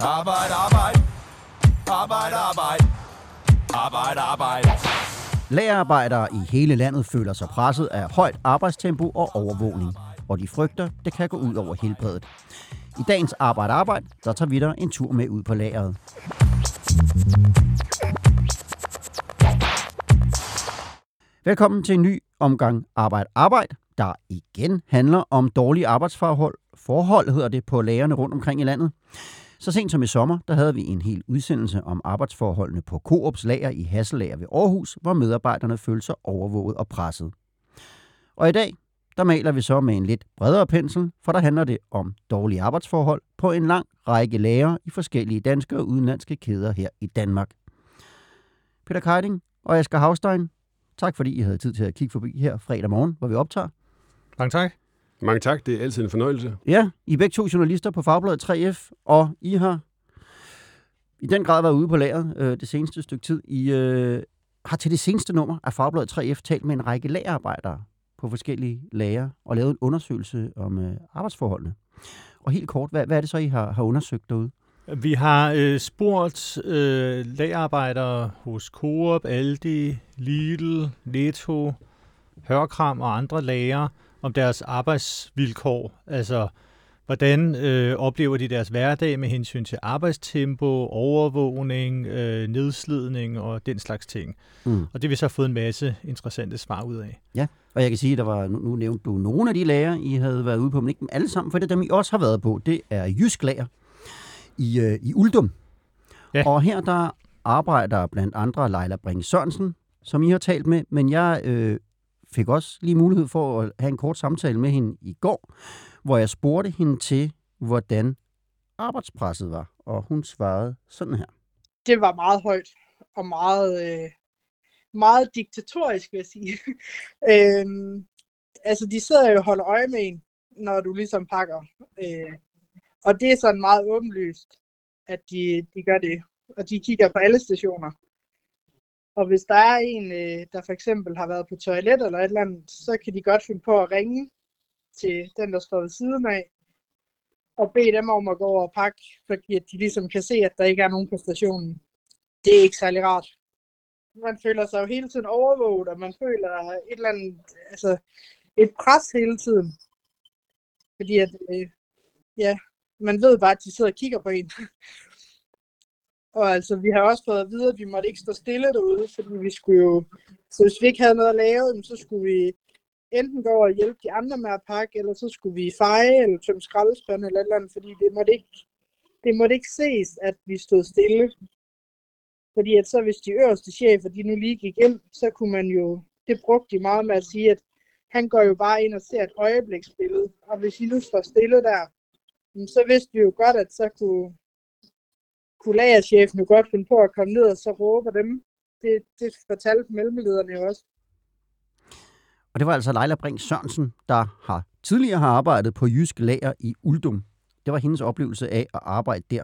Arbejde, arbejde. Arbejde, arbejde. Arbejde, arbejde. Lagerarbejdere i hele landet føler sig presset af højt arbejdstempo og overvågning, og de frygter, det kan gå ud over helbredet. I dagens Arbejde Arbejde, der tager vi dig en tur med ud på lageret. Velkommen til en ny omgang Arbejde Arbejde, der igen handler om dårlige arbejdsforhold. Forhold hedder det på lagerne rundt omkring i landet. Så sent som i sommer, der havde vi en hel udsendelse om arbejdsforholdene på Coops lager i Hasselager ved Aarhus, hvor medarbejderne følte sig overvåget og presset. Og i dag, der maler vi så med en lidt bredere pensel, for der handler det om dårlige arbejdsforhold på en lang række lager i forskellige danske og udenlandske kæder her i Danmark. Peter Keiding og Asger Havstein, tak fordi I havde tid til at kigge forbi her fredag morgen, hvor vi optager. Mange tak. Mange tak, det er altid en fornøjelse. Ja, I er begge to journalister på Fagbladet 3F, og I har i den grad været ude på lageret øh, det seneste stykke tid. I øh, har til det seneste nummer af Fagbladet 3F talt med en række lagerarbejdere på forskellige lager og lavet en undersøgelse om øh, arbejdsforholdene. Og helt kort, hvad, hvad er det så, I har, har undersøgt derude? Vi har øh, spurgt øh, lagerarbejdere hos Coop, Aldi, Lidl, Netto, Hørkram og andre lager om deres arbejdsvilkår. Altså, hvordan øh, oplever de deres hverdag med hensyn til arbejdstempo, overvågning, øh, nedslidning og den slags ting. Mm. Og det har vi så fået en masse interessante svar ud af. Ja, og jeg kan sige, at der var, nu, nu nævnte du nogle af de lager, I havde været ude på, men ikke dem alle sammen, for det dem, I også har været på, det er Jysk Lager i, øh, i Uldum. Ja. Og her der arbejder blandt andre Leila Bring Sørensen, som I har talt med, men jeg øh, fik også lige mulighed for at have en kort samtale med hende i går, hvor jeg spurgte hende til, hvordan arbejdspresset var, og hun svarede sådan her. det var meget højt og meget, øh, meget diktatorisk, vil jeg sige. øhm, altså, de sidder jo og holder øje med en, når du ligesom pakker. Øh, og det er sådan meget åbenlyst, at de, de gør det. Og de kigger på alle stationer. Og hvis der er en, øh, der for eksempel har været på toilet eller et eller andet, så kan de godt finde på at ringe til den, der står ved siden af, og bede dem om at gå over og pakke, fordi at de ligesom kan se, at der ikke er nogen på stationen. Det er ikke særlig rart. Man føler sig jo hele tiden overvåget, og man føler et eller andet, altså et pres hele tiden. Fordi at, øh, ja, man ved bare, at de sidder og kigger på en. og altså, vi har også fået at vide, at vi måtte ikke stå stille derude, fordi vi skulle jo, så hvis vi ikke havde noget at lave, så skulle vi enten gå og hjælpe de andre med at pakke, eller så skulle vi feje, eller tømme skraldespand, eller et eller andet, fordi det måtte ikke, det måtte ikke ses, at vi stod stille. Fordi at så hvis de øverste chefer, de nu lige gik ind, så kunne man jo, det brugte de meget med at sige, at han går jo bare ind og ser et øjebliksbillede, og hvis I nu står stille der, så vidste vi jo godt, at så kunne, kunne lagerchefen jo godt finde på at komme ned og så råbe dem. Det, det fortalte mellemlederne jo også. Og det var altså Leila Brink Sørensen, der har tidligere har arbejdet på Jysk Lager i Uldum. Det var hendes oplevelse af at arbejde der.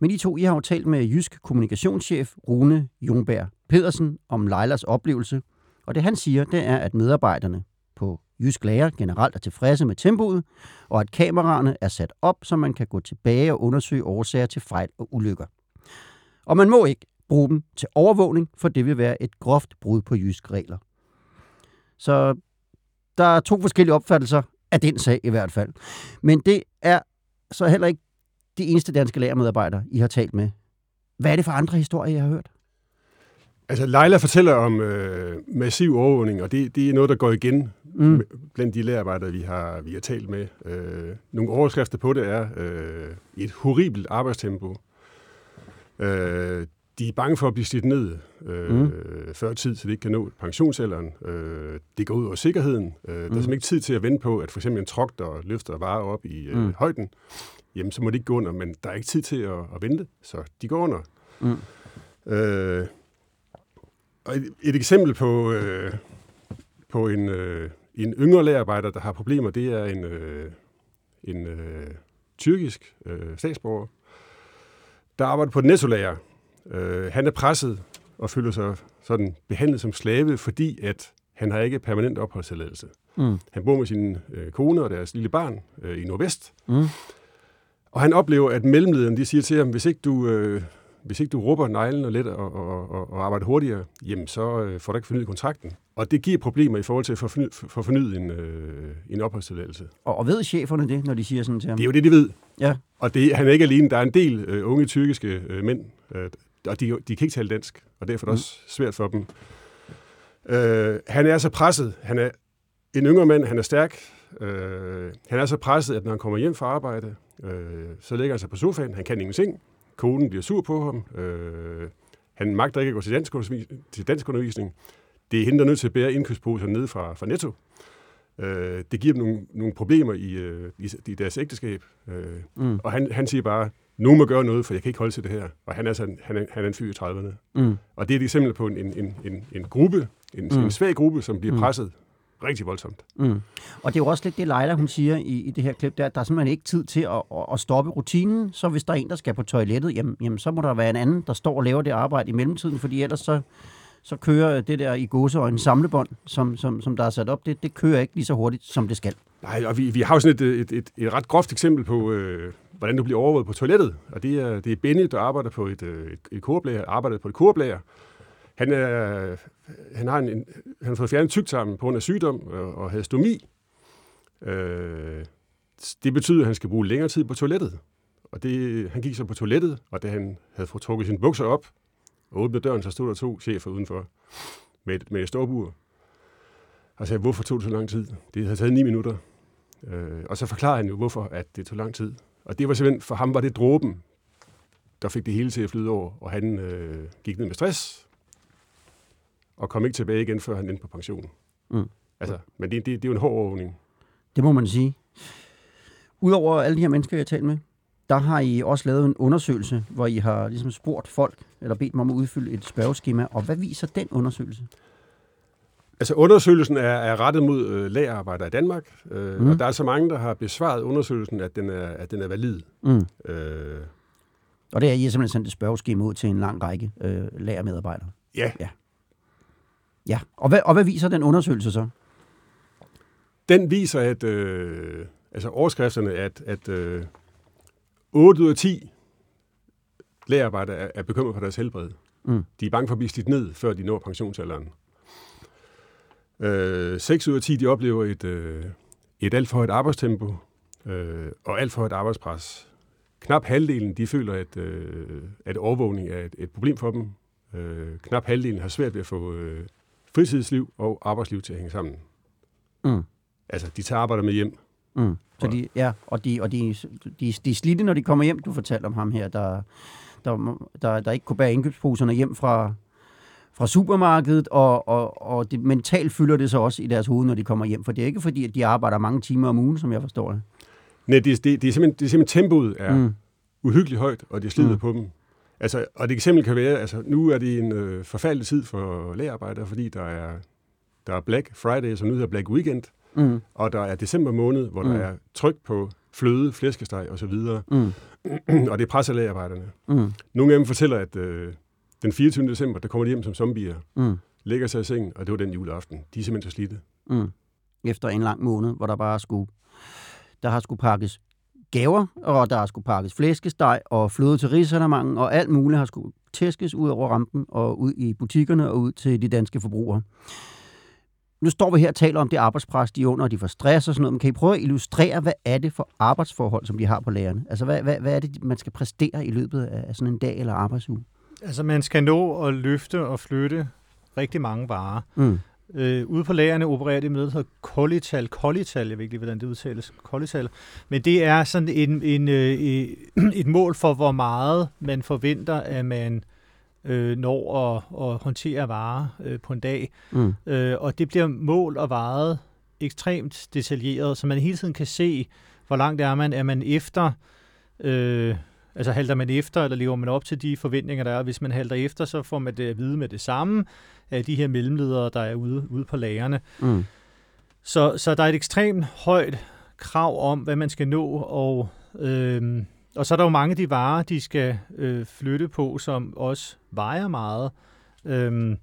Men I to, I har jo talt med Jysk kommunikationschef Rune Jungberg Pedersen om Leilas oplevelse. Og det han siger, det er, at medarbejderne Jysk Lager generelt er tilfredse med tempoet, og at kameraerne er sat op, så man kan gå tilbage og undersøge årsager til fejl og ulykker. Og man må ikke bruge dem til overvågning, for det vil være et groft brud på jysk regler. Så der er to forskellige opfattelser af den sag i hvert fald. Men det er så heller ikke de eneste danske lagermedarbejdere, I har talt med. Hvad er det for andre historier, I har hørt? Altså, Leila fortæller om øh, massiv overvågning, og det, det er noget, der går igen mm. blandt de lærerarbejdere, vi har, vi har talt med. Øh, nogle overskrifter på det er øh, et horribelt arbejdstempo. Øh, de er bange for at blive slidt ned øh, mm. før tid, så de ikke kan nå pensionsalderen. Øh, det går ud over sikkerheden. Øh, mm. Der er simpelthen ikke tid til at vente på, at for eksempel en trok, der løfter varer op i øh, mm. højden, jamen så må de ikke gå under, men der er ikke tid til at, at vente, så de går under. Mm. Øh, et, et eksempel på, øh, på en, øh, en yngre lærerarbejder, der har problemer, det er en, øh, en øh, tyrkisk øh, statsborger, der arbejder på et nettolager. Øh, han er presset og føler sig sådan behandlet som slave, fordi at han har ikke permanent opholdstilladelse. Mm. Han bor med sin øh, kone og deres lille barn øh, i Nordvest. Mm. Og han oplever, at mellemlederne de siger til ham, hvis ikke du, øh, hvis ikke du rupper neglen og let og, og, og, og arbejder hurtigere, jamen så øh, får du ikke fornyet kontrakten. Og det giver problemer i forhold til at få fornyet, få fornyet en, øh, en opholdstilladelse. Og, og ved cheferne det, når de siger sådan til ham? Det er jo det, de ved. Ja. Og det, han er ikke alene. Der er en del øh, unge tyrkiske øh, mænd, øh, og de, de kan ikke tale dansk, og derfor er det også svært for dem. Øh, han er så presset. Han er en yngre mand, han er stærk. Øh, han er så presset, at når han kommer hjem fra arbejde, øh, så ligger han sig på sofaen. Han kan ingenting. Konen bliver sur på ham. Øh, han magter ikke at gå til dansk, til dansk undervisning. Det er hende, der er nødt til at bære indkøbsposer ned fra, fra Netto. Øh, det giver dem nogle, nogle problemer i, øh, i, i deres ægteskab. Øh, Mm. Og han, han siger bare, nogen må gøre noget, for jeg kan ikke holde til det her. Og han er, sådan, han er, han er en fyr i 30'erne. Mm. Og det er et eksempel på en, en, en, en, en gruppe, en, mm. en svag gruppe, som bliver Mm. presset rigtig voldsomt. Mm. Og det er jo også lidt det, Leila hun siger i, i det her klip, der, at der er simpelthen ikke tid til at, at, stoppe rutinen. Så hvis der er en, der skal på toilettet, jamen, jamen, så må der være en anden, der står og laver det arbejde i mellemtiden, fordi ellers så, så kører det der i en samlebånd, som, som, som der er sat op, det, det kører ikke lige så hurtigt, som det skal. Nej, og vi, vi har jo sådan et, et, et, et ret groft eksempel på, øh, hvordan du bliver overvåget på toilettet. Og det er, det er Benny, der arbejder på et, øh, et, et korblager, arbejder på et korblager. Han, er, han, har en, en, han har fået fjernet tyktarmen på grund af sygdom og, og havde stomi. Øh, det betyder, at han skal bruge længere tid på toilettet. Og det, han gik så på toilettet, og da han havde fået trukket sine bukser op og åbnet døren, så stod der to chefer udenfor med et, med et storbur. Og sagde, hvorfor tog det så lang tid? Det havde taget ni minutter. Øh, og så forklarede han jo, hvorfor at det tog lang tid. Og det var simpelthen, for ham var det dråben, der fik det hele til at flyde over, og han øh, gik ned med stress, og kom ikke tilbage igen, før han endte på pension. Mm. Altså, men det, det, det er jo en hård overvågning. Det må man sige. Udover alle de her mennesker, jeg har talt med, der har I også lavet en undersøgelse, hvor I har ligesom spurgt folk, eller bedt dem om at udfylde et spørgeskema. Og hvad viser den undersøgelse? Altså, undersøgelsen er, er rettet mod øh, lagerarbejdere i Danmark, øh, Mm. og der er så mange, der har besvaret undersøgelsen, at den er, at den er valid. Mm. Øh, Og det er, I har simpelthen sendt et spørgeskema ud til en lang række øh, lagermedarbejdere. ja, Ja, og hvad, og hvad viser den undersøgelse så? Den viser, at øh, altså overskrifterne, at, at øh, 8 ud af 10 lagerarbejdere er, er bekymret for deres helbred. Mm. De er bange for at blive slidt ned, før de når pensionsalderen. Øh, 6 ud af 10 de oplever et, øh, et alt for højt arbejdstempo øh, og alt for højt arbejdspres. Knap halvdelen de føler, at, øh, at overvågning er et, et problem for dem. Øh, knap halvdelen har svært ved at få øh, fritidsliv og arbejdsliv til at hænge sammen. Mm. Altså, de tager arbejder med hjem. Mm. Så de, ja, og, de, og de, de, de er slidte, når de kommer hjem. Du fortalte om ham her, der, der, der, der ikke kunne bære indkøbsposerne hjem fra, fra supermarkedet, og, og, og det, mentalt fylder det så også i deres hoved, når de kommer hjem. For det er ikke fordi, at de arbejder mange timer om ugen, som jeg forstår det. Nej, det, det, det, er simpelthen, det er simpelthen tempoet er mm. Uhyggeligt højt, og det slider mm. på dem. Altså, og det eksempel kan være, altså nu er det en øh, forfærdelig tid for lagerarbejdere, fordi der er, der er Black Friday, som nu hedder Black Weekend, Mm. og der er december måned, hvor mm. Der er tryk på fløde, flæskesteg osv., Mm. og det presser lagerarbejderne. Mm. Nogle af dem fortæller, at øh, den 24. december, der kommer de hjem som zombier, Mm. lægger sig i sengen, og det var den juleaften. De er simpelthen så slidte. Mm. Efter en lang måned, hvor der bare skulle, der har skulle pakkes gaver, og der skulle pakkes flæskesteg og fløde til risalermangen, og alt muligt har skulle tæskes ud over rampen og ud i butikkerne og ud til de danske forbrugere. Nu står vi her og taler om det arbejdspres, de er under, og de får stress og sådan noget, men kan I prøve at illustrere, hvad er det for arbejdsforhold, som de har på lagerne? Altså, hvad, hvad, hvad er det, man skal præstere i løbet af sådan en dag eller arbejdsuge? Altså, man skal nå at løfte og flytte rigtig mange varer. Mm. Øh, ude på lagerne opererer det med noget, der hedder kolital. Kolital, jeg ved ikke lige, hvordan det udtales. Kolital. Men det er sådan en, en, øh, et mål for, hvor meget man forventer, at man øh, når at, at håndtere varer øh, på en dag. Mm. Øh, og det bliver mål og vejet ekstremt detaljeret, så man hele tiden kan se, hvor langt er man. Er man efter, øh, altså halter man efter, eller lever man op til de forventninger, der er. Hvis man halter efter, så får man det at vide med det samme af de her mellemledere, der er ude, ude på lagerne. Mm. Så, så der er et ekstremt højt krav om, hvad man skal nå, og, øhm, og så er der jo mange af de varer, de skal øh, flytte på, som også vejer meget. Øhm,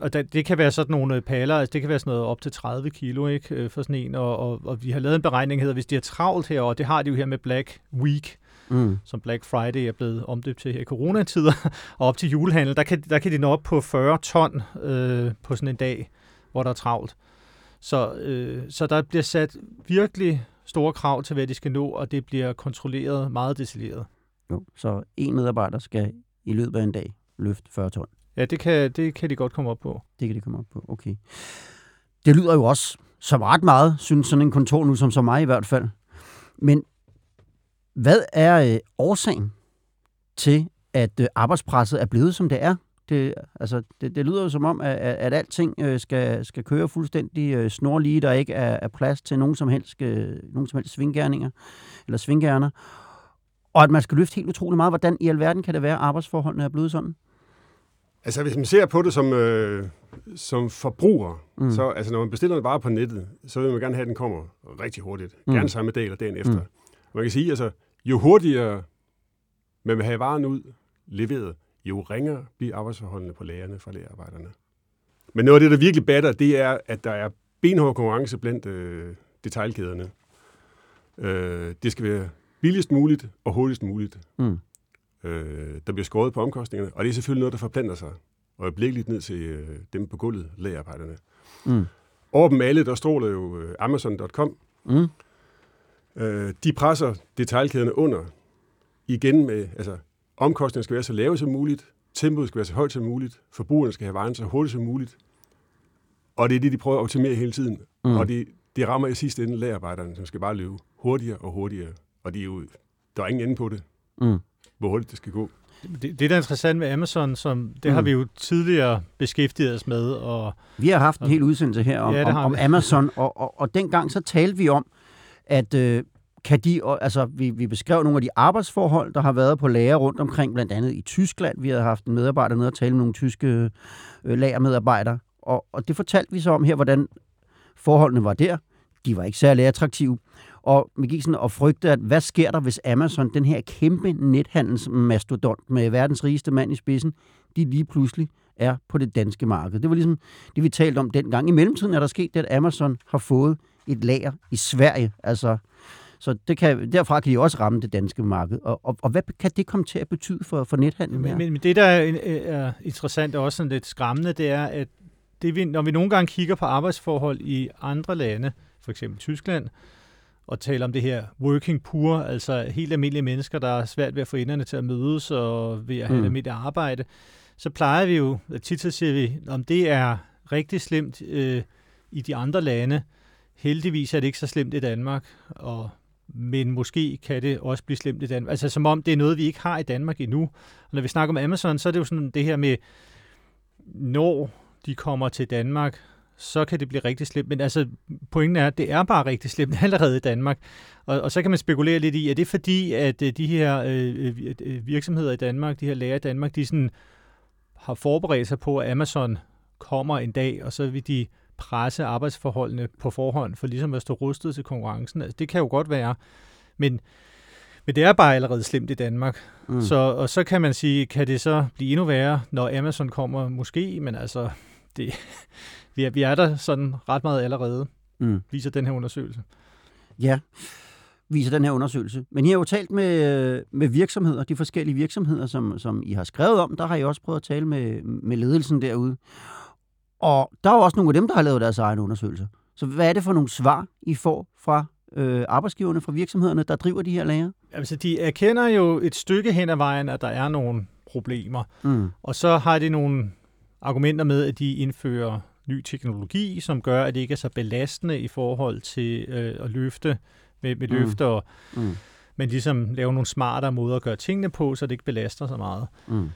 og da, det kan være sådan nogle paller, altså det kan være sådan noget op til 30 kilo ikke, øh, for sådan en, og, og, og vi har lavet en beregning, der hedder, hvis de har travlt her, og det har de jo her med Black Week, Mm. som Black Friday er blevet omdøbt til her i coronatider, og op til julehandel, der kan, der kan de nå op på 40 ton øh, på sådan en dag, hvor der er travlt. Så, øh, så der bliver sat virkelig store krav til, hvad de skal nå, og det bliver kontrolleret meget detaljeret. Jo, så en medarbejder skal i løbet af en dag løfte 40 ton. Ja, det kan, det kan de godt komme op på. Det kan de komme op på, okay. Det lyder jo også som ret meget, synes sådan en kontor nu, som så mig i hvert fald. Men hvad er øh, årsagen til, at øh, arbejdspresset er blevet, som det er? Det, altså, det, det lyder jo som om, at, at alting øh, skal, skal køre fuldstændig øh, snorlige, der ikke er, er plads til nogen som helst, øh, nogen som helst svinggærninger eller svinggærner. Og at man skal løfte helt utrolig meget. Hvordan i alverden kan det være, at arbejdsforholdene er blevet sådan? Altså, hvis man ser på det som, øh, som forbruger, Mm. mm. så altså, når man bestiller en vare på nettet, så vil man gerne have, at den kommer rigtig hurtigt. Mm. Mm. Gerne samme dag eller dagen efter. Mm. Mm. Man kan sige, altså, jo hurtigere man vil have varen ud leveret, jo ringere bliver arbejdsforholdene på lagerne fra lagerarbejderne. Men noget af det, der virkelig batter, det er, at der er benhård konkurrence blandt øh, detaljkæderne. Øh, det skal være billigst muligt og hurtigst muligt. Mm. Øh, der bliver skåret på omkostningerne, og det er selvfølgelig noget, der forplanter sig øjeblikkeligt ned til øh, dem på gulvet, lagerarbejderne. Mm. Over dem alle, der stråler jo øh, Amazon.com. Mm. Øh, de presser detaljkæderne under igen med, altså omkostningerne skal være så lave som muligt, tempoet skal være så højt som muligt, forbrugerne skal have varen så hurtigt som muligt, og det er det, de prøver at optimere hele tiden. Mm. Og det, det rammer i sidste ende lagerarbejderne, som skal bare løbe hurtigere og hurtigere, og de er jo, der er ingen ende på det, Mm. hvor hurtigt det skal gå. Det, det der er interessant med Amazon, som det Mm. har vi jo tidligere beskæftiget os med, og Vi har haft en hel udsendelse her om, Ja, om, om. Amazon, og, og, og dengang så talte vi om, at øh, kan de, altså, vi, vi beskrev nogle af de arbejdsforhold, der har været på lager rundt omkring, blandt andet i Tyskland. Vi havde haft en medarbejder nede og tale med nogle tyske øh, lagermedarbejdere, og, og det fortalte vi så om her, hvordan forholdene var der. De var ikke særlig attraktive. Og vi gik sådan og frygte, at hvad sker der, hvis Amazon, den her kæmpe nethandelsmastodont med verdens rigeste mand i spidsen, de lige pludselig er på det danske marked. Det var ligesom det, vi talte om dengang. I mellemtiden er der sket det, at Amazon har fået et lager i Sverige. Altså, så det kan, derfra kan de også ramme det danske marked. Og, og, og hvad kan det komme til at betyde for, for nethandlen? Men, her? men men det, der er, er interessant og også sådan lidt skræmmende, det er, at det, vi, når vi nogle gange kigger på arbejdsforhold i andre lande, for eksempel Tyskland, og taler om det her working poor, altså helt almindelige mennesker, der er svært ved at få enderne til at mødes og ved at have Mm. et almindeligt arbejde, så plejer vi jo, tit så siger vi, om det er rigtig slemt øh, i de andre lande. Heldigvis er det ikke så slemt i Danmark, og men måske kan det også blive slemt i Danmark. Altså som om det er noget, vi ikke har i Danmark endnu. Og når vi snakker om Amazon, så er det jo sådan det her med, når de kommer til Danmark, så kan det blive rigtig slemt. Men altså, pointen er, at det er bare rigtig slemt allerede i Danmark. Og, og så kan man spekulere lidt i, er det fordi, at øh, de her øh, øh, virksomheder i Danmark, de her læger i Danmark, de sådan har forberedt sig på, at Amazon kommer en dag, og så vil de presse arbejdsforholdene på forhånd, for ligesom at stå rustet til konkurrencen. Altså, det kan jo godt være, men, men det er bare allerede slemt i Danmark. Mm. Så, og så kan man sige, kan det så blive endnu værre, når Amazon kommer? Måske, men altså, det, vi, er, vi er der sådan ret meget allerede, Mm. viser den her undersøgelse. Ja, viser den her undersøgelse. Men I har jo talt med, med virksomheder, de forskellige virksomheder, som, som I har skrevet om. Der har I også prøvet at tale med, med ledelsen derude. Og der er jo også nogle af dem, der har lavet deres egne undersøgelser. Så hvad er det for nogle svar, I får fra øh, arbejdsgiverne, fra virksomhederne, der driver de her lager? Altså, de erkender jo et stykke hen ad vejen, at der er nogle problemer. Mm. Og så har de nogle argumenter med, at de indfører ny teknologi, som gør, at det ikke er så belastende i forhold til øh, at løfte med, med Mm. løfter, og, Mm. men ligesom lave nogle smartere måder at gøre tingene på, så det ikke belaster så meget. Mm.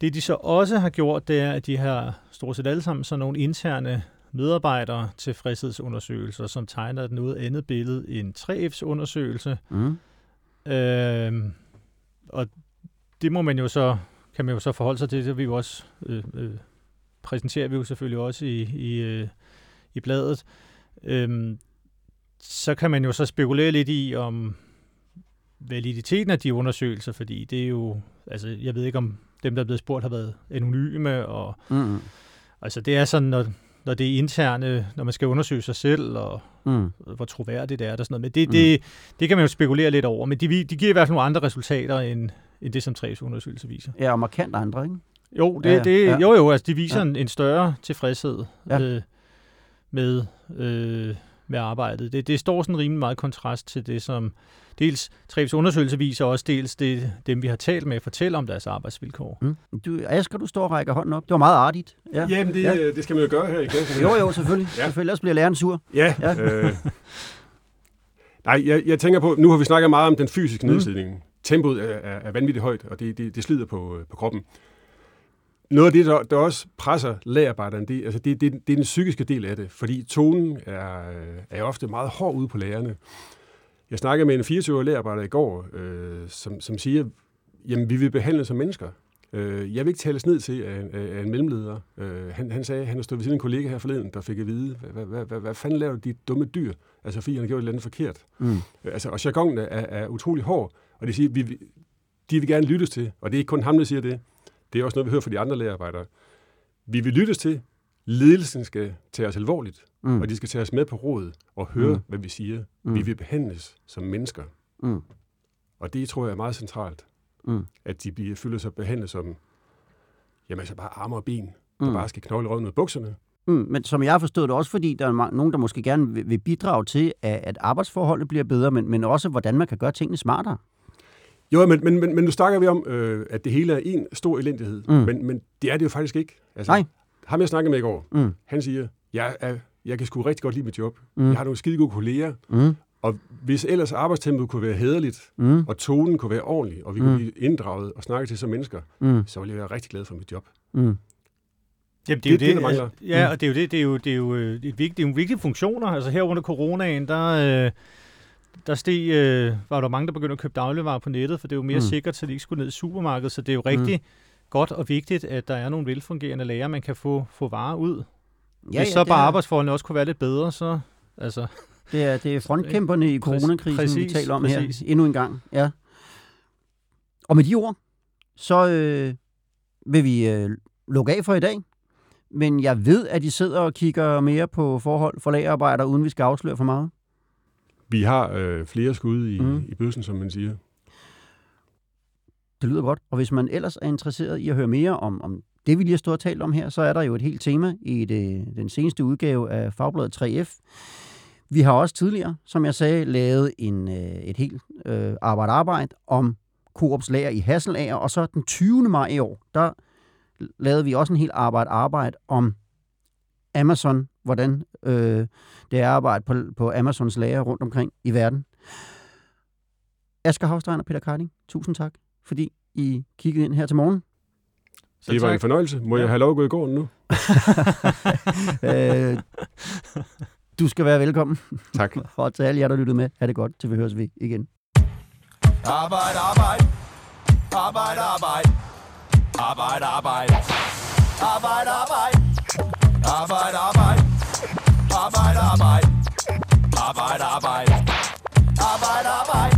Det de så også har gjort, det er, at de har stort set alle sammen sådan nogle interne medarbejdere tilfredshedsundersøgelser, som tegner et noget andet billede end 3F's undersøgelse. Mm. Øhm, og det må man jo så, kan man jo så forholde sig til, det vi jo også, øh, øh, præsenterer vi jo selvfølgelig også i, i, øh, i bladet. Øhm, så kan man jo så spekulere lidt i, om validiteten af de undersøgelser, fordi det er jo, altså jeg ved ikke om dem, der er blevet spurgt, har været anonyme, og Mm. altså det er sådan, når, når det er interne, når man skal undersøge sig selv, og Mm. hvor troværdigt det er, og sådan noget. Men det, Mm. det, det kan man jo spekulere lidt over, men de, de giver i hvert fald nogle andre resultater, end, end det, som Træs undersøgelse viser. Ja, og markant andre, ikke? Jo, det, Ja, ja, det, jo, jo, altså de viser Ja. en, en større tilfredshed ja. øh, med, øh, med arbejdet. Det, det står sådan rimelig meget kontrast til det, som dels Trebs undersøgelse viser, og også dels det, dem, vi har talt med, fortæller om deres arbejdsvilkår. Mm. Du, Asger, du står og rækker hånden op. Det var meget artigt. Ja. Jamen, det, Ja. ja. det skal man jo gøre her i klassen. Jo, jo, selvfølgelig. Ja. Selvfølgelig, ellers bliver læreren sur. Ja. Ja. Øh, nej, jeg, jeg tænker på, nu har vi snakket meget om den fysiske Mm. nedslidning. Tempoet er, er, er vanvittigt højt, og det, det, det slider på, øh, på kroppen. Noget af det, der, der også presser lagerarbejderen, det, altså det, det, det er den psykiske del af det, fordi tonen er, øh, er ofte meget hård ude på lærerne. Jeg snakkede med en 24-årig lagerarbejder i går, øh, som, som siger, jamen vi vil behandle som mennesker. Øh, jeg vil ikke tales ned til af, af, af en mellemleder. Øh, han, han sagde, han har stået ved siden af en kollega her forleden, der fik at vide, hvad, hvad, hvad, fanden laver de dumme dyr? Altså fordi han har gjort et eller andet forkert. Mm. Øh, Altså, og jargonen er, er utrolig hård, og det siger, vi- de vil gerne lyttes til, og det er ikke kun ham, der siger det. Det er også noget, vi hører fra de andre lagerarbejdere. Vi vil lyttes til, ledelsen skal tage os alvorligt, Mm. og de skal tage os med på råd og høre, Mm. hvad vi siger. Mm. Vi vil behandles som mennesker, Mm. og det tror jeg er meget centralt, Mm. at de bliver, føler sig behandlet som, jamen altså bare arme og ben, der Mm. bare skal knokle røven ud af bukserne. Mm, men som jeg har forstået det, også fordi der er nogen, der måske gerne vil, bidrage til, at, arbejdsforholdene bliver bedre, men, men også hvordan man kan gøre tingene smartere. Jo, men, men, men, men nu snakker vi om, øh, at det hele er en stor elendighed, Mm. mm. men, men det er det jo faktisk ikke. Altså, Nej. Ham jeg snakkede med i går, Mm. han siger, jeg, er, jeg kan sgu rigtig godt lide mit job. Mm. Mm. Jeg har nogle skide gode kolleger, Mm. og hvis ellers arbejdstempoet kunne være hederligt, Mm. og tonen kunne være ordentlig, og vi Mm. kunne blive inddraget og snakke til som mennesker, Mm. så ville jeg være rigtig glad for mit job. Mm. Jamen, Det er det, der mangler. altså, Ja, og det er jo det. Det er jo, det er jo, øh, et vigtigt, det er jo vigtige funktioner. Altså her under coronaen, der, øh, der steg, øh, var der mange, der begyndte at købe dagligvarer på nettet, for det er jo mere Mm. sikkert, så de ikke skulle ned i supermarkedet. Så det er jo rigtig mm. godt og vigtigt, at der er nogle velfungerende lager, man kan få, få varer ud. Ja, Hvis så det bare er- arbejdsforholdene også kunne være lidt bedre, så... Altså, Det er, det er frontkæmperne i coronakrisen, præcis, vi taler om præcis. her endnu en gang. Ja. Og med de ord, så øh, vil vi øh, lukke af for i dag. Men jeg ved, at I sidder og kigger mere på forhold for lagerarbejder, uden vi skal afsløre for meget. Vi har øh, flere skud i, Mm. i bøssen, som man siger. Det lyder godt. Og hvis man ellers er interesseret i at høre mere om, om det, vi lige har stået og talt om her, så er der jo et helt tema i det, den seneste udgave af Fagbladet 3F. Vi har også tidligere, som jeg sagde, lavet en, øh, et helt øh, arbejde-arbejde om Coops lager i Hasselager, og så den 20. maj i år, der lavede vi også en helt arbejde-arbejde om Amazon, hvordan øh, det er at arbejde på, på Amazons lager rundt omkring i verden. Asger Havstein og Peter Karding, tusind tak, fordi I kiggede ind her til morgen. Selv det var tak. en fornøjelse. Må Ja. jeg have lov at gå i gården nu? øh, du skal være velkommen. Tak. Og til alle jer, der lyttede med, ha' det godt, til vi høres ved igen. Arbejde, arbejde. Arbejde, arbejde. Arbejde, arbejde. Arbejde, arbejde. Arbeit, Arbeit, Arbeit, Arbeit, Arbeit, Arbeit, Arbeit, Arbeit.